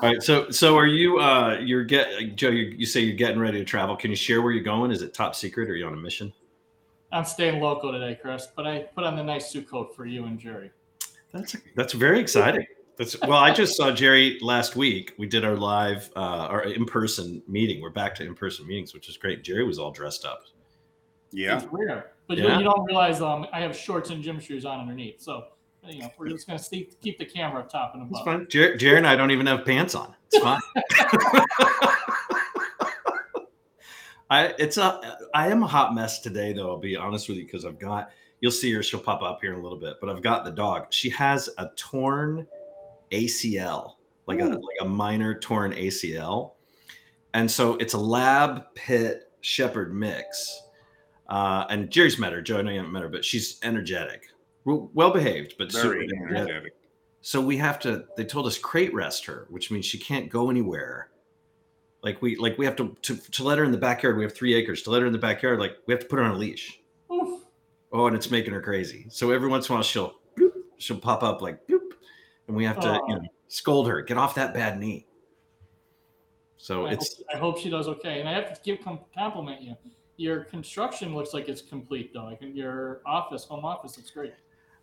All right. So, so are you? Uh, you're get Joe. You, you say you're getting ready to travel. Can you share where you're going? Is it top secret, or are you on a mission? I'm staying local today, Chris, but I put on the nice suit coat for you and Jerry. That's that's very exciting. That's well. I just saw Jerry last week. We did our live, uh, our in person meeting. We're back to in person meetings, which is great. Jerry was all dressed up. Yeah. It's rare, but Yeah. you, you don't realize um, I have shorts and gym shoes on underneath. So, you know, we're just gonna see, keep the camera up top and It's above. fine. Jer- Jerry and I don't even have pants on. It's fine. I it's a I am a hot mess today though. I'll be honest with you because I've got you'll see her. She'll pop up here in a little bit, but I've got the dog. She has a torn ACL, like a like a minor torn ACL, and so it's a lab pit shepherd mix. Uh, and Jerry's met her. Joe, I know you haven't met her, but she's energetic, well behaved, but super Very energetic. energetic. So we have to. They told us crate rest her, which means she can't go anywhere. Like we like we have to to to let her in the backyard. We have three acres to let her in the backyard. Like we have to put her on a leash. Oof. Oh, and it's making her crazy. So every once in a while she'll bloop, she'll pop up like bloop, and we have to you know scold her. Get off that bad knee. So I, it's hope, I hope she does okay. And I have to give compliment you. Your construction looks like it's complete, though. Like your office, home office, looks great.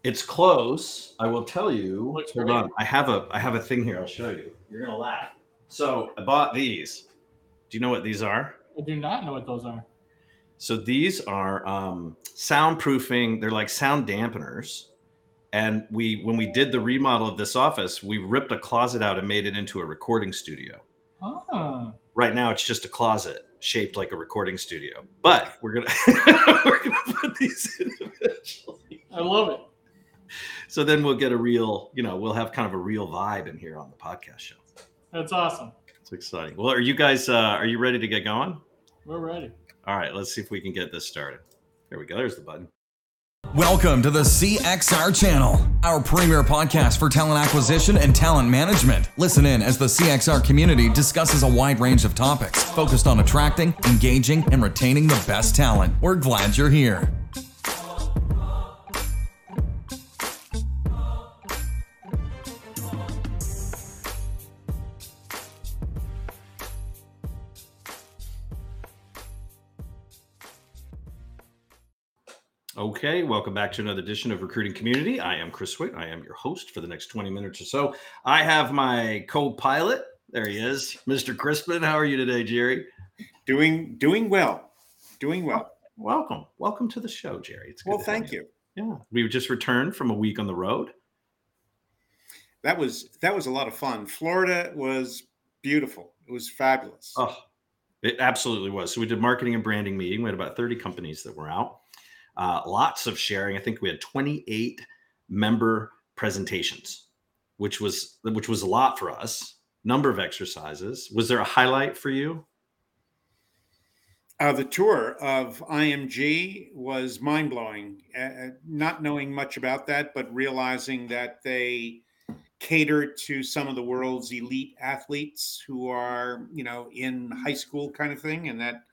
It's close. I will tell you. Looks hold great. on. I have a I have a thing here. I'll show you. You're gonna laugh. So I bought these. Do you know what these are? I do not know what those are. So these are um, soundproofing. They're like sound dampeners. And we, when we did the remodel of this office, we ripped a closet out and made it into a recording studio. Ah, Right now, it's just a closet shaped like a recording studio. But we're gonna we're gonna put these in eventually. I love it. So then we'll get a real, you know, we'll have kind of a real vibe in here on the podcast show. That's awesome. It's exciting. Well, are you guys? Uh, are you ready to get going? We're ready. All right, let's see if we can get this started. There we go. There's the button. Welcome to the CXR channel, our premier podcast for talent acquisition and talent management. Listen in as the CXR community discusses a wide range of topics focused on attracting, engaging, and retaining the best talent. We're glad you're here. Okay, welcome back to another edition of Recruiting Community. I am Chris Hoyt. I am your host for the next 20 minutes or so. I have my co-pilot. There he is, Mr. Crispin. How are you today, Jerry? Doing doing well. Doing well. Oh, welcome. Welcome to the show, Jerry. It's good Well, thank you. Yeah. We just returned from a week on the road. That was that was a lot of fun. Florida was beautiful. It was fabulous. Oh, it absolutely was. So we did marketing and branding meeting. We had about 30 companies that were out. Uh, lots of sharing. I think we had 28 member presentations, which was which was a lot for us. Number of exercises. Was there a highlight for you? Uh, the tour of IMG was mind blowing. Uh, not knowing much about that, but realizing that they cater to some of the world's elite athletes who are, you know, in high school kind of thing, and that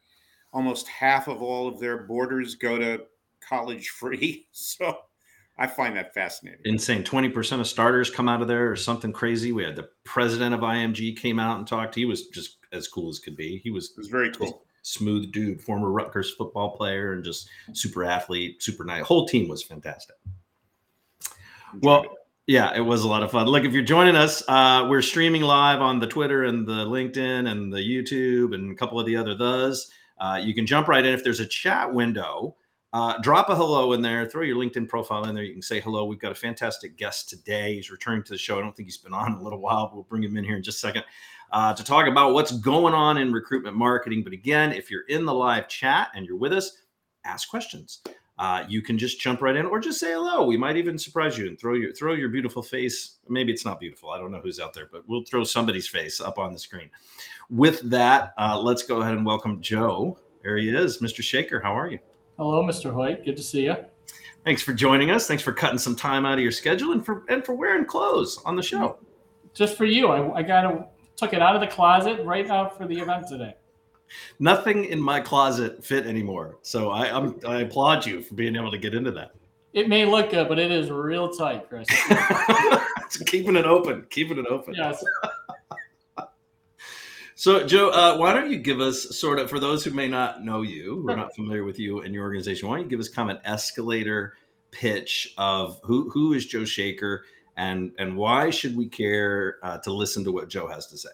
almost half of all of their boarders go to college free. So I find that fascinating. Insane. 20% of starters come out of there or something crazy. We had the president of IMG came out and talked. He was just as cool as could be. He was It was very cool. smooth dude, former Rutgers football player, and just super athlete, super nice. Whole team was fantastic. Well, yeah, it was a lot of fun. Look, if you're joining us, uh, we're streaming live on the Twitter and the LinkedIn and the YouTube and a couple of the other thes. Uh, you can jump right in if there's a chat window. Uh, drop a hello in there. Throw your LinkedIn profile in there. You can say hello. We've got a fantastic guest today. He's returning to the show. I don't think he's been on in a little while. We'll bring him in here in just a second uh, to talk about what's going on in recruitment marketing. But again, if you're in the live chat and you're with us, ask questions. Uh, you can just jump right in or just say hello. We might even surprise you and throw your throw your beautiful face. Maybe it's not beautiful. I don't know who's out there, but we'll throw somebody's face up on the screen. With that, uh, let's go ahead and welcome Joe. There he is, Mr. Shaker. How are you? Hello, Mr. Hoyt. Good to see you. Thanks for joining us. Thanks for cutting some time out of your schedule and for and for wearing clothes on the show. Just for you, I, I got to took it out of the closet right now for the event today. Nothing in my closet fit anymore, so I I'm, I applaud you for being able to get into that. It may look good, but it is real tight, Chris. Keeping it open, keeping it open. yes. So, Joe, uh, why don't you give us sort of, for those who may not know you, who are not familiar with you and your organization, why don't you give us kind of an escalator pitch of who who is Joe Shaker and and why should we care uh, to listen to what Joe has to say?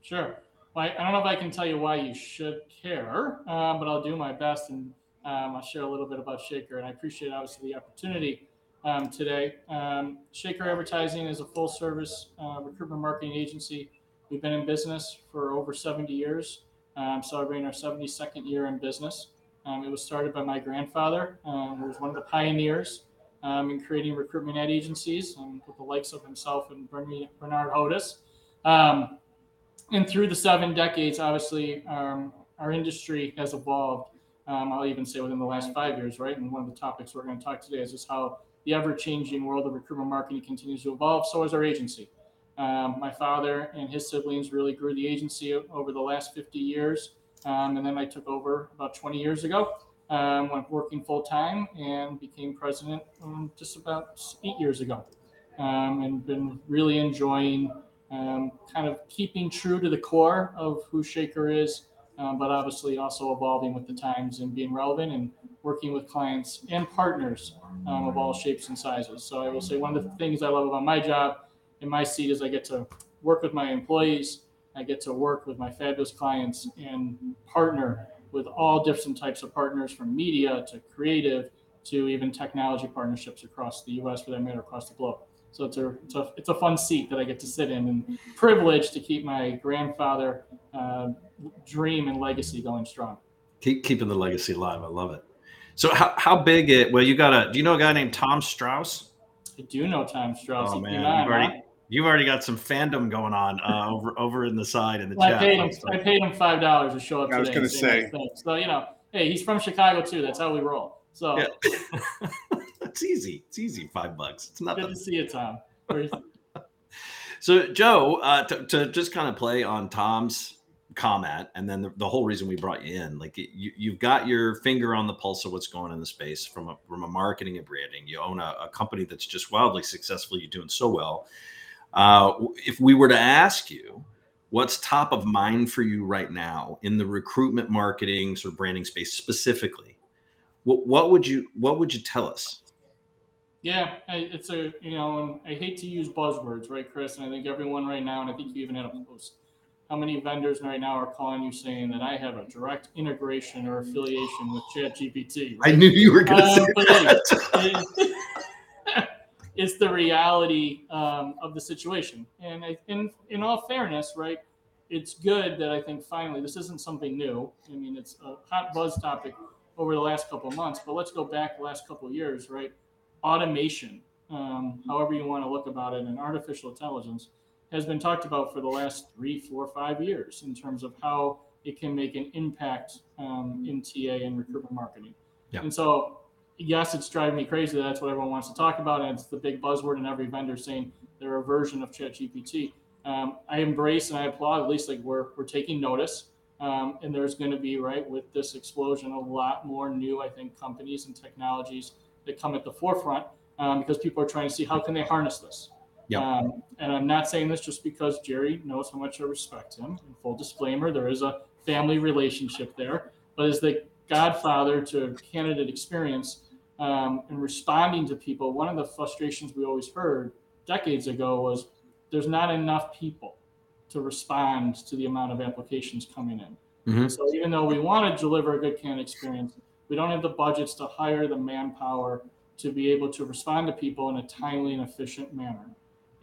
Sure. Well, I, I don't know if I can tell you why you should care, um, but I'll do my best and um, I'll share a little bit about Shaker. And I appreciate obviously the opportunity um, today. Um, Shaker Advertising is a full service uh, recruitment marketing agency. We've been in business for over 70 years, um, celebrating our 72nd year in business. Um, it was started by my grandfather, um, who was one of the pioneers um, in creating recruitment ad agencies with the likes of himself and Bernard Hodes. Um, and through the seven decades, obviously, um, our industry has evolved. I'll even say within the last five years, right? And one of the topics we're going to talk today is just how the ever-changing world of recruitment marketing continues to evolve. So is our agency. Um, my father and his siblings really grew the agency over the last 50 years. Um, and then I took over about 20 years ago, um, went working full time and became president um, just about eight years ago. Um, and been really enjoying um, kind of keeping true to the core of who Shaker is, um, but obviously also evolving with the times and being relevant and working with clients and partners of all shapes and sizes. So I will say one of the things I love about my job in my seat is I get to work with my employees, I get to work with my fabulous clients and partner with all different types of partners from media to creative to even technology partnerships across the US for that matter across the globe. So it's a, it's a, it's a fun seat that I get to sit in and privileged to keep my grandfather uh, dream and legacy going strong. Keep keeping the legacy alive. I love it. So how, how big it, well, you got a, do you know a guy named Tom Strauss? I do know Tom Strauss. Oh man, you've on, already, huh? You've already got some fandom going on uh, over over in the side in the Well, I chat. paid him. I paid him five dollars to show up I was today. and gonna say say. nice things. So you know, hey, he's from Chicago too. That's how we roll. So Yeah. it's easy. It's easy. Five bucks. It's not good to see you, Tom. So, Joe, uh, to, to just kind of play on Tom's comment, and then the, the whole reason we brought you in, like you, you've got your finger on the pulse of what's going on in the space from a, from a marketing and branding. You own a, a company that's just wildly successful. You're doing so well. Uh, if we were to ask you, what's top of mind for you right now in the recruitment, marketing, sort of branding space specifically? What, what would you what would you tell us? Yeah, it's a you know, and I hate to use buzzwords, right, Chris? And I think everyone right now, and I think you even had a post. How many vendors right now are calling you saying that I have a direct integration or affiliation with ChatGPT? I knew you were going to Um, say that. it- it's the reality um, of the situation. And I, in in all fairness, right, it's good that I think finally this isn't something new. I mean, it's a hot buzz topic over the last couple of months. But let's go back the last couple of years, right? Automation, um, however you want to look about it, and artificial intelligence has been talked about for the last three, four, five years in terms of how it can make an impact um, in TA and recruitment marketing. Yeah. And so yes, it's driving me crazy. That's what everyone wants to talk about, and it's the big buzzword in every vendor saying they're a version of ChatGPT. Um, I embrace and I applaud. At least like we're we're taking notice, um, and there's going to be right with this explosion a lot more new, I think, companies and technologies that come at the forefront um, because people are trying to see how can they harness this. Yeah. Um, and I'm not saying this just because Jerry knows how much I respect him. In full disclaimer, there is a family relationship there, but as the godfather to candidate experience um, and responding to people, one of the frustrations we always heard decades ago was there's not enough people to respond to the amount of applications coming in. Mhm. So even though we want to deliver a good candidate experience, we don't have the budgets to hire the manpower to be able to respond to people in a timely and efficient manner.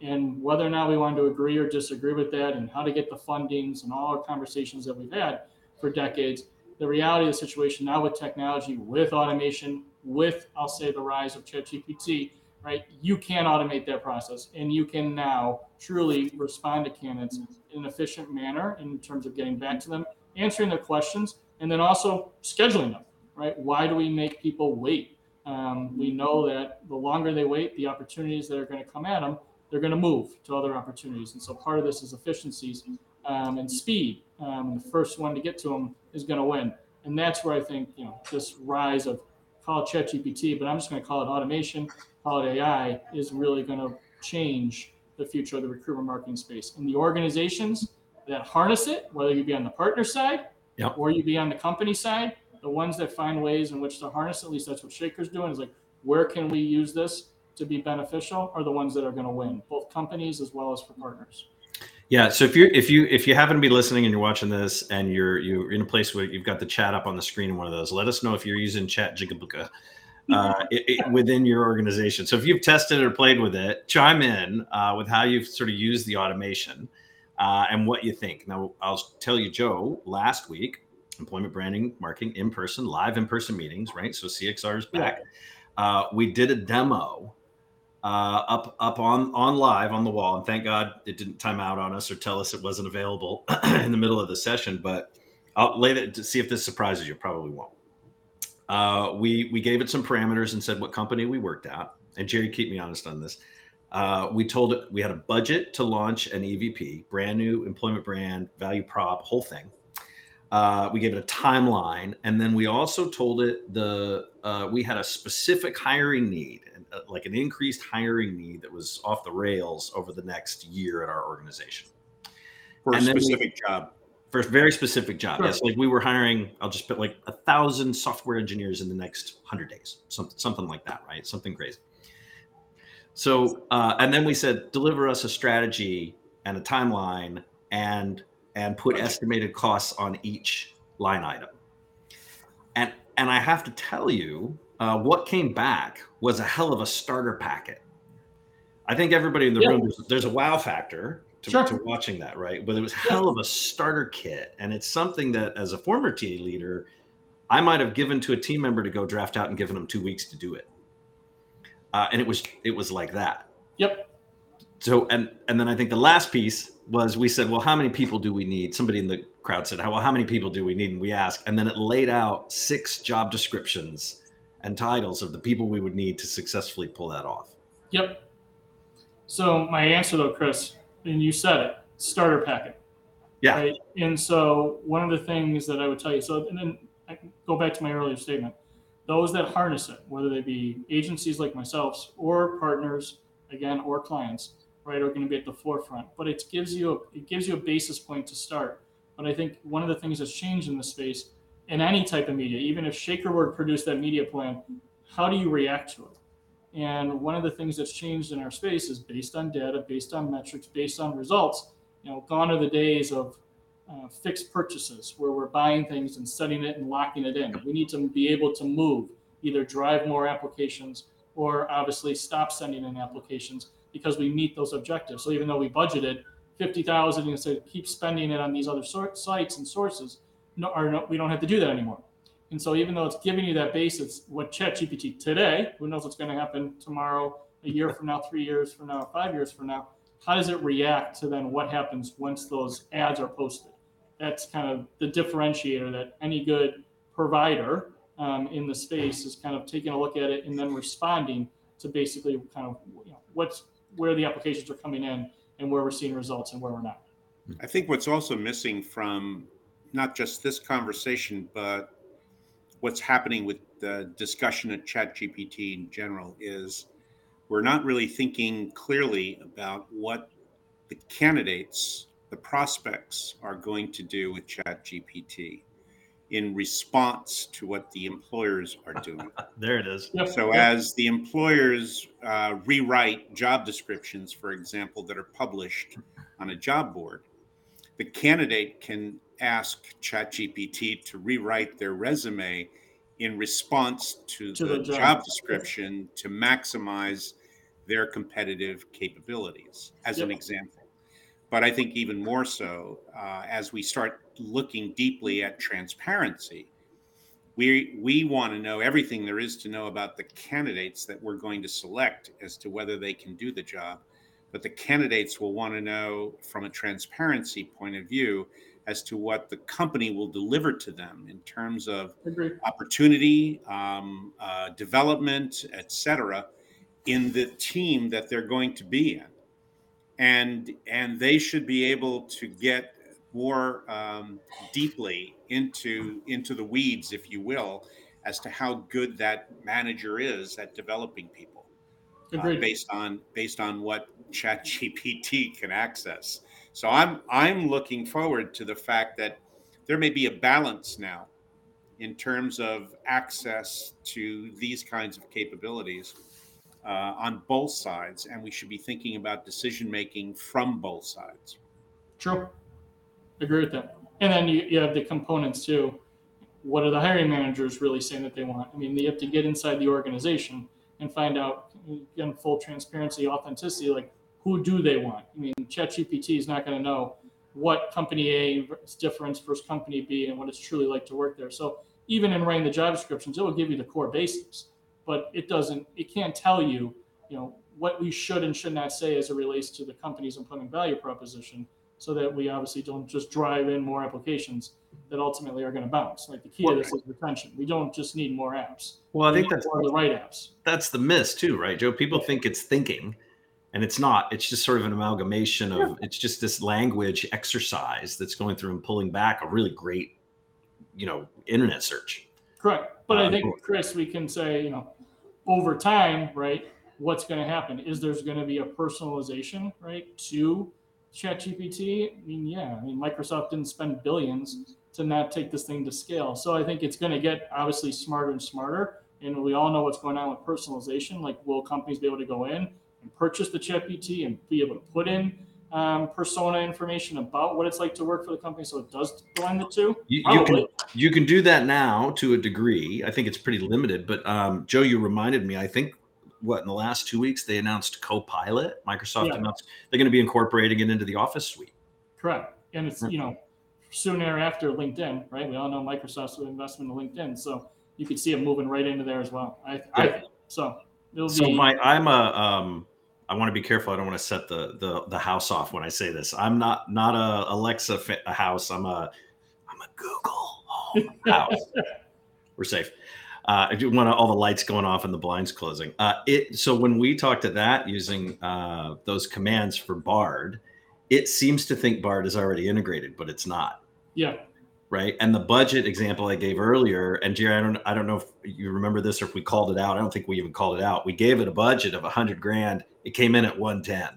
And whether or not we want to agree or disagree with that and how to get the fundings and all our conversations that we've had for decades, the reality of the situation now with technology, with automation, with I'll say the rise of ChatGPT, right? You can automate that process and you can now truly respond to candidates in an efficient manner in terms of getting back to them, answering their questions, and then also scheduling them, right? Why do we make people wait? Um, we know that the longer they wait, the opportunities that are going to come at them, they're going to move to other opportunities. And so part of this is efficiencies um, and speed. Um, the first one to get to them is going to win. And that's where I think you know this rise of call it ChatGPT, but I'm just going to call it automation, call it AI, is really going to change the future of the recruitment marketing space. And the organizations that harness it, whether you be on the partner side Yep. or you be on the company side. The ones that find ways in which to harness, at least that's what Shaker's doing, is like, where can we use this to be beneficial? Are the ones that are going to win, both companies as well as for partners. Yeah. So if you if you if you happen to be listening and you're watching this and you're you're in a place where you've got the chat up on the screen in one of those, let us know if you're using Chat Jigabuka uh, it, it- within your organization. So if you've tested or played with it, chime in uh, with how you've sort of used the automation uh, and what you think. Now I'll tell you, Joe. Last week, employment branding, marketing, in person, live in person meetings, right? So CXR is back. Uh, we did a demo uh, up up on on live on the wall, and thank God it didn't time out on us or tell us it wasn't available in the middle of the session. But I'll lay it to see if this surprises you. Probably won't. Uh, we we gave it some parameters and said what company we worked at. And Jerry, keep me honest on this. Uh, we told it we had a budget to launch an EVP, brand new employment brand, value prop, whole thing. Uh, we gave it a timeline, and then we also told it the uh, we had a specific hiring need, uh, like an increased hiring need that was off the rails over the next year at our organization for a And we- specific job. for a very specific job. Sure. Yes, like we were hiring, I'll just put like a thousand software engineers in the next hundred days, something something like that, right? Something crazy. So, uh, and then we said, deliver us a strategy and a timeline, and and put estimated costs on each line item. And and I have to tell you, uh, what came back was a hell of a starter packet. I think everybody in the Yeah. room, there's, there's a wow factor to, Sure. to watching that, right? But it was hell of a starter kit, and it's something that, as a former TA leader, I might have given to a team member to go draft out and given them two weeks to do it. Uh, and it was it was like that. Yep. So and and then I think the last piece was we said, well, how many people do we need? Somebody in the crowd said, well, how many people do we need? And we asked, and then it laid out six job descriptions and titles of the people we would need to successfully pull that off. Yep. So my answer though, Chris, and you said it, starter packet. Yeah. Right. And so one of the things that I would tell you, so and then I go back to my earlier statement. Those that harness it, whether they be agencies like myself or partners, again, or clients, right, are going to be at the forefront. But it gives you a, it gives you a basis point to start. But I think one of the things that's changed in the space, in any type of media, even if Shaker were to produce that media plan, how do you react to it? And one of the things that's changed in our space is based on data, based on metrics, based on results. You know, gone are the days of uh, fixed purchases where we're buying things and setting it and locking it in. We need to be able to move, either drive more applications or obviously stop sending in applications because we meet those objectives. So even though we budgeted fifty thousand and said keep spending it on these other sites and sources, no, or no, we don't have to do that anymore. And so even though it's giving you that base, it's what ChatGPT today, who knows what's going to happen tomorrow, a year from now, three years from now, five years from now, how does it react to then what happens once those ads are posted? That's kind of the differentiator that any good provider um, in the space is kind of taking a look at it and then responding to basically kind of you know, what's where the applications are coming in and where we're seeing results and where we're not. I think what's also missing from not just this conversation, but what's happening with the discussion at ChatGPT in general is we're not really thinking clearly about what the candidates, the prospects are going to do with ChatGPT in response to what the employers are doing. There it is. Yep. So, Yep. as the employers uh, rewrite job descriptions, for example, that are published on a job board, the candidate can ask ChatGPT to rewrite their resume in response to, To the, the job. job description to maximize their competitive capabilities, as an example. But I think even more so, uh, as we start looking deeply at transparency, we we want to know everything there is to know about the candidates that we're going to select as to whether they can do the job. But the candidates will want to know from a transparency point of view as to what the company will deliver to them in terms of opportunity um, uh, development etc in the team that they're going to be in and and they should be able to get more um, deeply into into the weeds, if you will, as to how good that manager is at developing people uh, based on based on what ChatGPT can access. So I'm I'm looking forward to the fact that there may be a balance now in terms of access to these kinds of capabilities uh, on both sides, and we should be thinking about decision making from both sides. True. Agree with that. And then you, you have the components too. What are the hiring managers really saying that they want? I mean, they have to get inside the organization and find out, again, full transparency, authenticity, like who do they want? I mean, ChatGPT is not going to know what company A is different versus company B and what it's truly like to work there. So even in writing the job descriptions, it will give you the core basics, but it doesn't, it can't tell you, you know, what we should and should not say as it relates to the company's employment value proposition so that we obviously don't just drive in more applications that ultimately are going to bounce. Like the key to this is retention. We don't just need more apps. Well, I We think that's the right apps. that's the miss too, right, Joe? People think it's thinking, and it's not. It's just sort of an amalgamation of. It's just this language exercise that's going through and pulling back a really great, you know, internet search. Correct. But I Uh, think, Chris, we can say, you know, over time, right, what's going to happen is there's going to be a personalization, right, to ChatGPT. I mean, yeah, I mean, Microsoft didn't spend billions to not take this thing to scale. So I think it's going to get obviously smarter and smarter. And we all know what's going on with personalization. Like, will companies be able to go in and purchase the ChatGPT and be able to put in um, persona information about what it's like to work for the company so it does blend the two? You, you can you can do that now to a degree. I think it's pretty limited, but um, Joe, you reminded me. I think what in the last two weeks they announced Copilot. Microsoft Yeah. announced they're going to be incorporating it into the Office suite. Correct. And it's, you know, soon thereafter LinkedIn, right? We all know Microsoft's investment in LinkedIn. So you could see it moving right into there as well. I, I Yeah. think so. It'll So be my I'm a um I want to be careful. I don't want to set the the the house off when I say this. I'm not not a Alexa a house. I'm a I'm a Google Home house. We're safe. Uh, I do want all the lights going off and the blinds closing. Uh, it so when we talk to that using uh, those commands for Bard, it seems to think Bard is already integrated, but it's not yeah. Right? And the budget example I gave earlier, and Jerry, I don't, I don't know if you remember this or if we called it out. I don't think we even called it out. We gave it a budget of a hundred grand. It came in at one ten.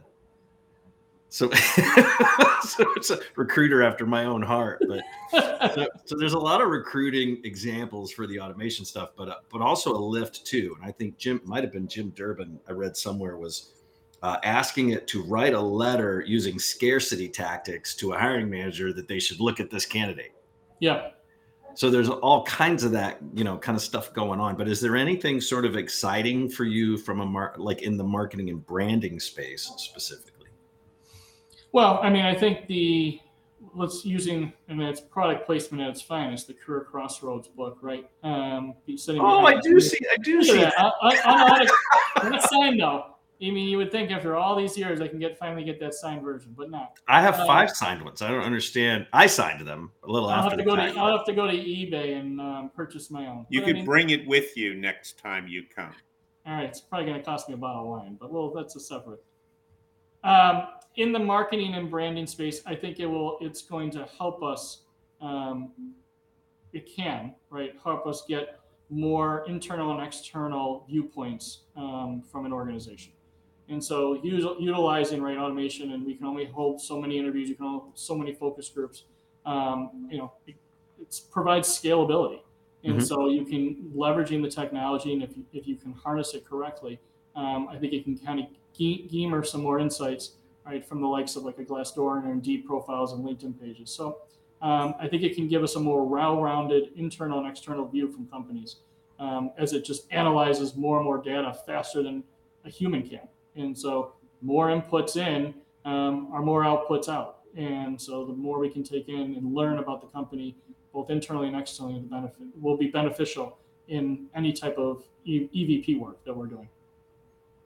So, so it's a recruiter after my own heart. But so, so there's a lot of recruiting examples for the automation stuff, but uh, but also a lift too. And I think Jim might have been Jim Durbin. I read somewhere was. Uh, asking it to write a letter using scarcity tactics to a hiring manager that they should look at this candidate yeah. so there's all kinds of that you know kind of stuff going on but is there anything sort of exciting for you from a mar- like in the marketing and branding space specifically Well, I mean, I think the let's using I mean it's product placement at its finest, the career crossroads book, right? Um, oh i do see i do see at that. that. I, I, I'm not, signed though. I mean, you would think after all these years, I can get finally get that signed version, but not. i have Uh, five signed ones i don't understand i signed them a little I'll after have to the go to. I'll have to go to eBay and um, purchase my own. You But I could mean, bring it with you next time you come. All right, it's probably going to cost me a bottle of wine, but well, that's a separate. Um, in the marketing and branding space, I think it will. It's going to help us. Um, it can right help us get more internal and external viewpoints um, from an organization. And so, utilizing right automation, and we can only hold so many interviews. You can hold so many focus groups. Um, you know, it it's, provides scalability and Mhm. so you can leveraging the technology and if you, if you can harness it correctly um, i think it can kind of gamer some more insights right from the likes of like a glassdoor and indeed profiles and linkedin pages so um, i think it can give us a more well-rounded internal and external view from companies um, as it just analyzes more and more data faster than a human can and so more inputs in um, are more outputs out and so the more we can take in and learn about the company both internally and externally, the benefit will be beneficial in any type of e- EVP work that we're doing.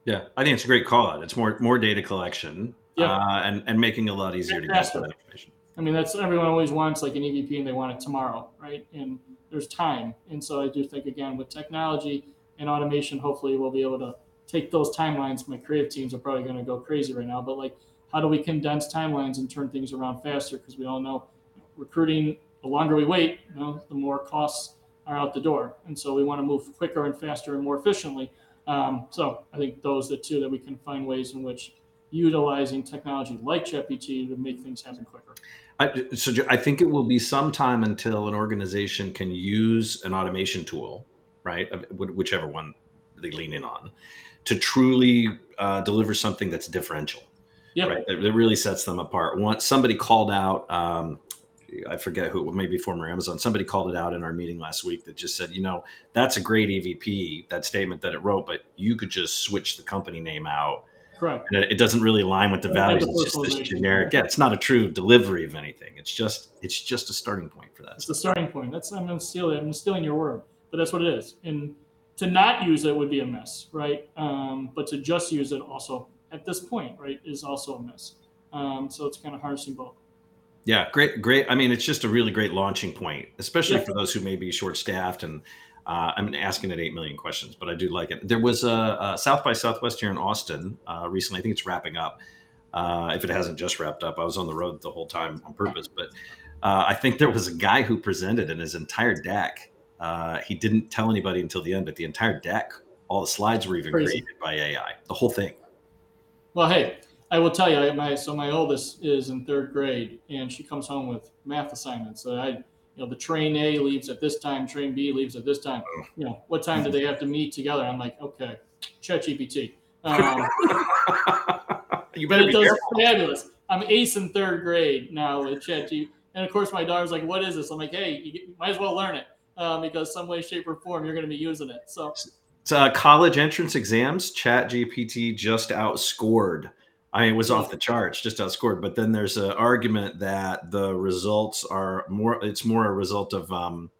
yeah i think it's a great call out it's more more data collection Yeah. uh, and and making it a lot easier to get that information I mean, that's everyone always wants like an EVP and they want it tomorrow, right? And there's time. And so I do think, again, with technology and automation, hopefully we'll be able to take those timelines. My creative teams are probably going to go crazy right now, but like, how do we condense timelines and turn things around faster? Because we all know recruiting, the longer we wait, you know, the more costs are out the door. And so we want to move quicker and faster and more efficiently. Um, so I think those are the two that we can find ways in which utilizing technology like ChatGPT to make things happen quicker. I, so I think it will be some time until an organization can use an automation tool, right? Whichever one they lean in on, to truly uh, deliver something that's differential. Yeah, right. That, that, really sets them apart. Once somebody called out, um, I forget who, maybe former Amazon. Somebody called it out in our meeting last week that just said, you know, that's a great EVP, that statement that it wrote, but you could just switch the company name out Correct. And it doesn't really align with the values. It's just this generic. Yeah, it's not a true delivery of anything. It's just it's just a starting point for that. It's the starting point. That's I'm gonna steal it. I'm stealing your word, but that's what it is. And to not use it would be a mess, right? Um, but to just use it also at this point, right, is also a mess. Um, so it's kind of harnessing both. Yeah, great, great. I mean, it's just a really great launching point, especially yeah. for those who may be short-staffed and uh, I'm asking it 8 million questions, but I do like it. There was a, a South by Southwest here in Austin uh, recently. I think it's wrapping up. Uh, if it hasn't just wrapped up, I was on the road the whole time on purpose. But uh, I think there was a guy who presented in his entire deck. Uh, he didn't tell anybody until the end, but the entire deck, all the slides were even Crazy. created by AI, the whole thing. Well, hey, I will tell you, my so my oldest is in third grade, and she comes home with math assignments. So I you know, the train A leaves at this time, train B leaves at this time. Oh. You know, what time do they have to meet together? I'm like, okay, ChatGPT. Um, you better be careful. Fabulous. I'm ace in third grade now with ChatGPT. And of course, my daughter's like, what is this? I'm like, hey, you might as well learn it um, because some way, shape, or form, you're going to be using it. So, it's, uh, college entrance exams, ChatGPT just outscored I mean, it was off the charts, just outscored. But then there's an argument that the results are more. It's more a result of um,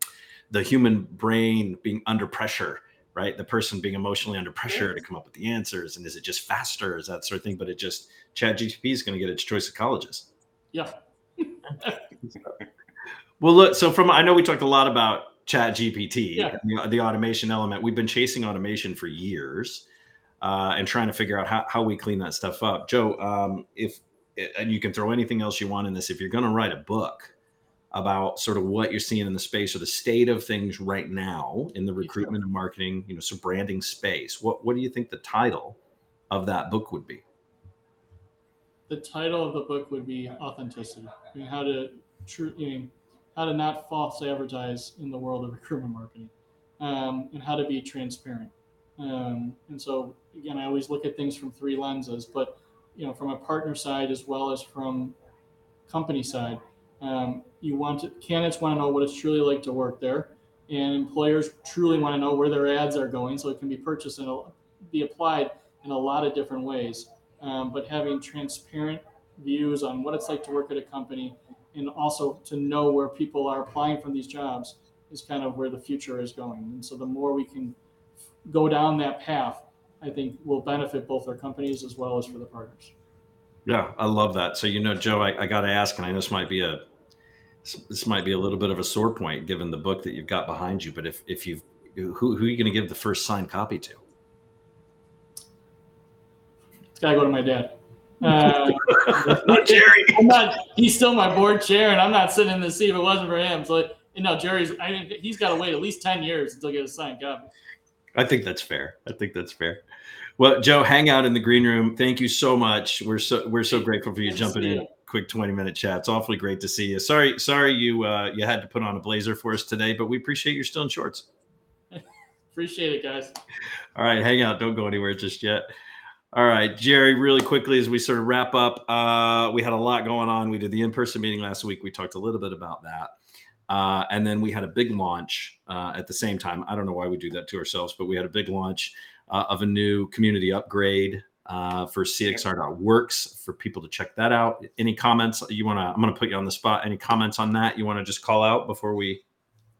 the human brain being under pressure, right? The person being emotionally under pressure to come up with the answers, and is it just faster, is that sort of thing? But it just Chat GTP is going to get its choice of colleges. Yeah. well, look. So from I know we talked a lot about Chat GPT, yeah. the, the automation element. We've been chasing automation for years uh, and trying to figure out how, how we clean that stuff up. Joe, um, if and you can throw anything else you want in this, if you're going to write a book about sort of what you're seeing in the space or the state of things right now in the recruitment and marketing, you know, so branding space, what what do you think the title of that book would be? The title of the book would be authenticity. I mean, how to true, how to not false advertise in the world of recruitment marketing, um, and how to be transparent. Um, and so again, I always look at things from three lenses, but you know, from a partner side as well as from company side, um, you want to, candidates want to know what it's truly like to work there, and employers truly want to know where their ads are going, so it can be purchased and be applied in a lot of different ways. Um, but having transparent views on what it's like to work at a company, and also to know where people are applying for these jobs, is kind of where the future is going. And so the more we can go down that path, I think will benefit both our companies as well as for the partners. Yeah, I love that. So you know, Joe, I, I got to ask, and I know this might be a this might be a little bit of a sore point given the book that you've got behind you. But if if you've who who are you going to give the first signed copy to? It's got to go to my dad. Uh, not Jerry. I'm not. He's still my board chair, and I'm not sitting in the seat if it wasn't for him. So you know, Jerry's. I mean, he's got to wait at least ten years until he gets a signed copy. I think that's fair. I think that's fair. Well, Joe, hang out in the green room. Thank you so much. We're so we're so grateful for you jumping in. Quick 20 minute chat. It's awfully great to see you. Sorry, sorry you uh you had to put on a blazer for us today, but we appreciate you're still in shorts. appreciate it, guys. All right, hang out. Don't go anywhere just yet. All right, Jerry, really quickly as we sort of wrap up, uh, we had a lot going on. We did the in-person meeting last week. We talked a little bit about that. Uh, and then we had a big launch uh, at the same time. I don't know why we do that to ourselves, but we had a big launch uh, of a new community upgrade uh, for CXR.works for people to check that out. Any comments you want to? I'm going to put you on the spot. Any comments on that you want to just call out before we?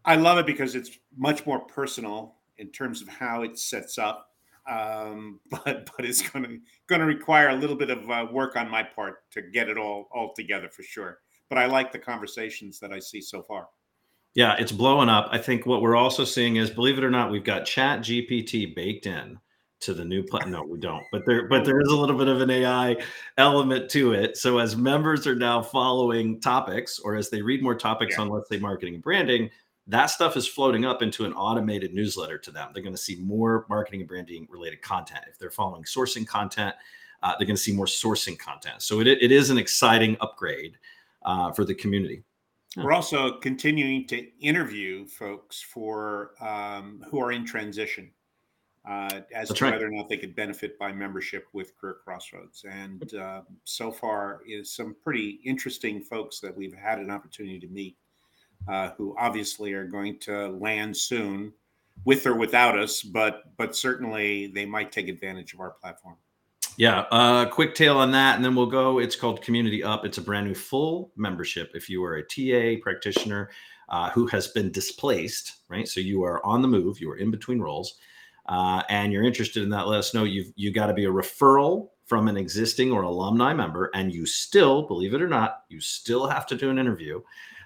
I love it because it's much more personal in terms of how it sets up. Um, but but it's going to going to require a little bit of uh, work on my part to get it all all together for sure. But I like the conversations that I see so far. Yeah, it's blowing up. I think what we're also seeing is, believe it or not, we've got Chat GPT baked in to the new plan. No, we don't. But there, but there is a little bit of an AI element to it. So as members are now following topics, or as they read more topics yeah. on, let's say, marketing and branding, that stuff is floating up into an automated newsletter to them. They're going to see more marketing and branding related content if they're following sourcing content Uh, they're going to see more sourcing content. So it, it is an exciting upgrade uh, for the community. We're also continuing to interview folks for um, who are in transition uh, as That's to right. whether or not they could benefit by membership with Career Crossroads. And uh, so far, is some pretty interesting folks that we've had an opportunity to meet, uh, who obviously are going to land soon, with or without us. But but certainly they might take advantage of our platform. Yeah, uh, quick tale on that, and then we'll go. It's called Community Up. It's a brand new full membership. If you are a TA practitioner uh, who has been displaced, right? So you are on the move, you are in between roles, uh, and you're interested in that. Let us know. You've you got to be a referral from an existing or alumni member, and you still, believe it or not, you still have to do an interview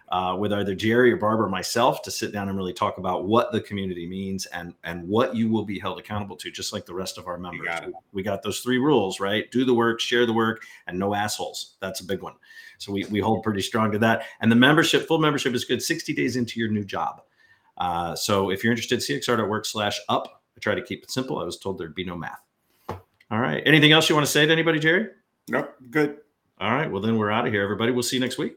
uh, with either Jerry or Barbara or myself to sit down and really talk about what the community means and and what you will be held accountable to, just like the rest of our members. got. We got those three rules, right? Do the work, share the work, and no assholes. That's a big one. So we we hold pretty strong to that. And the membership, full membership, is good 60 days into your new job. Uh, so if you're interested, cxr.work slash up. I try to keep it simple. I was told there'd be no math. All right. Anything else you want to say to anybody, Jerry? Nope, good. All right. Well, then we're out of here, everybody. We'll see you next week.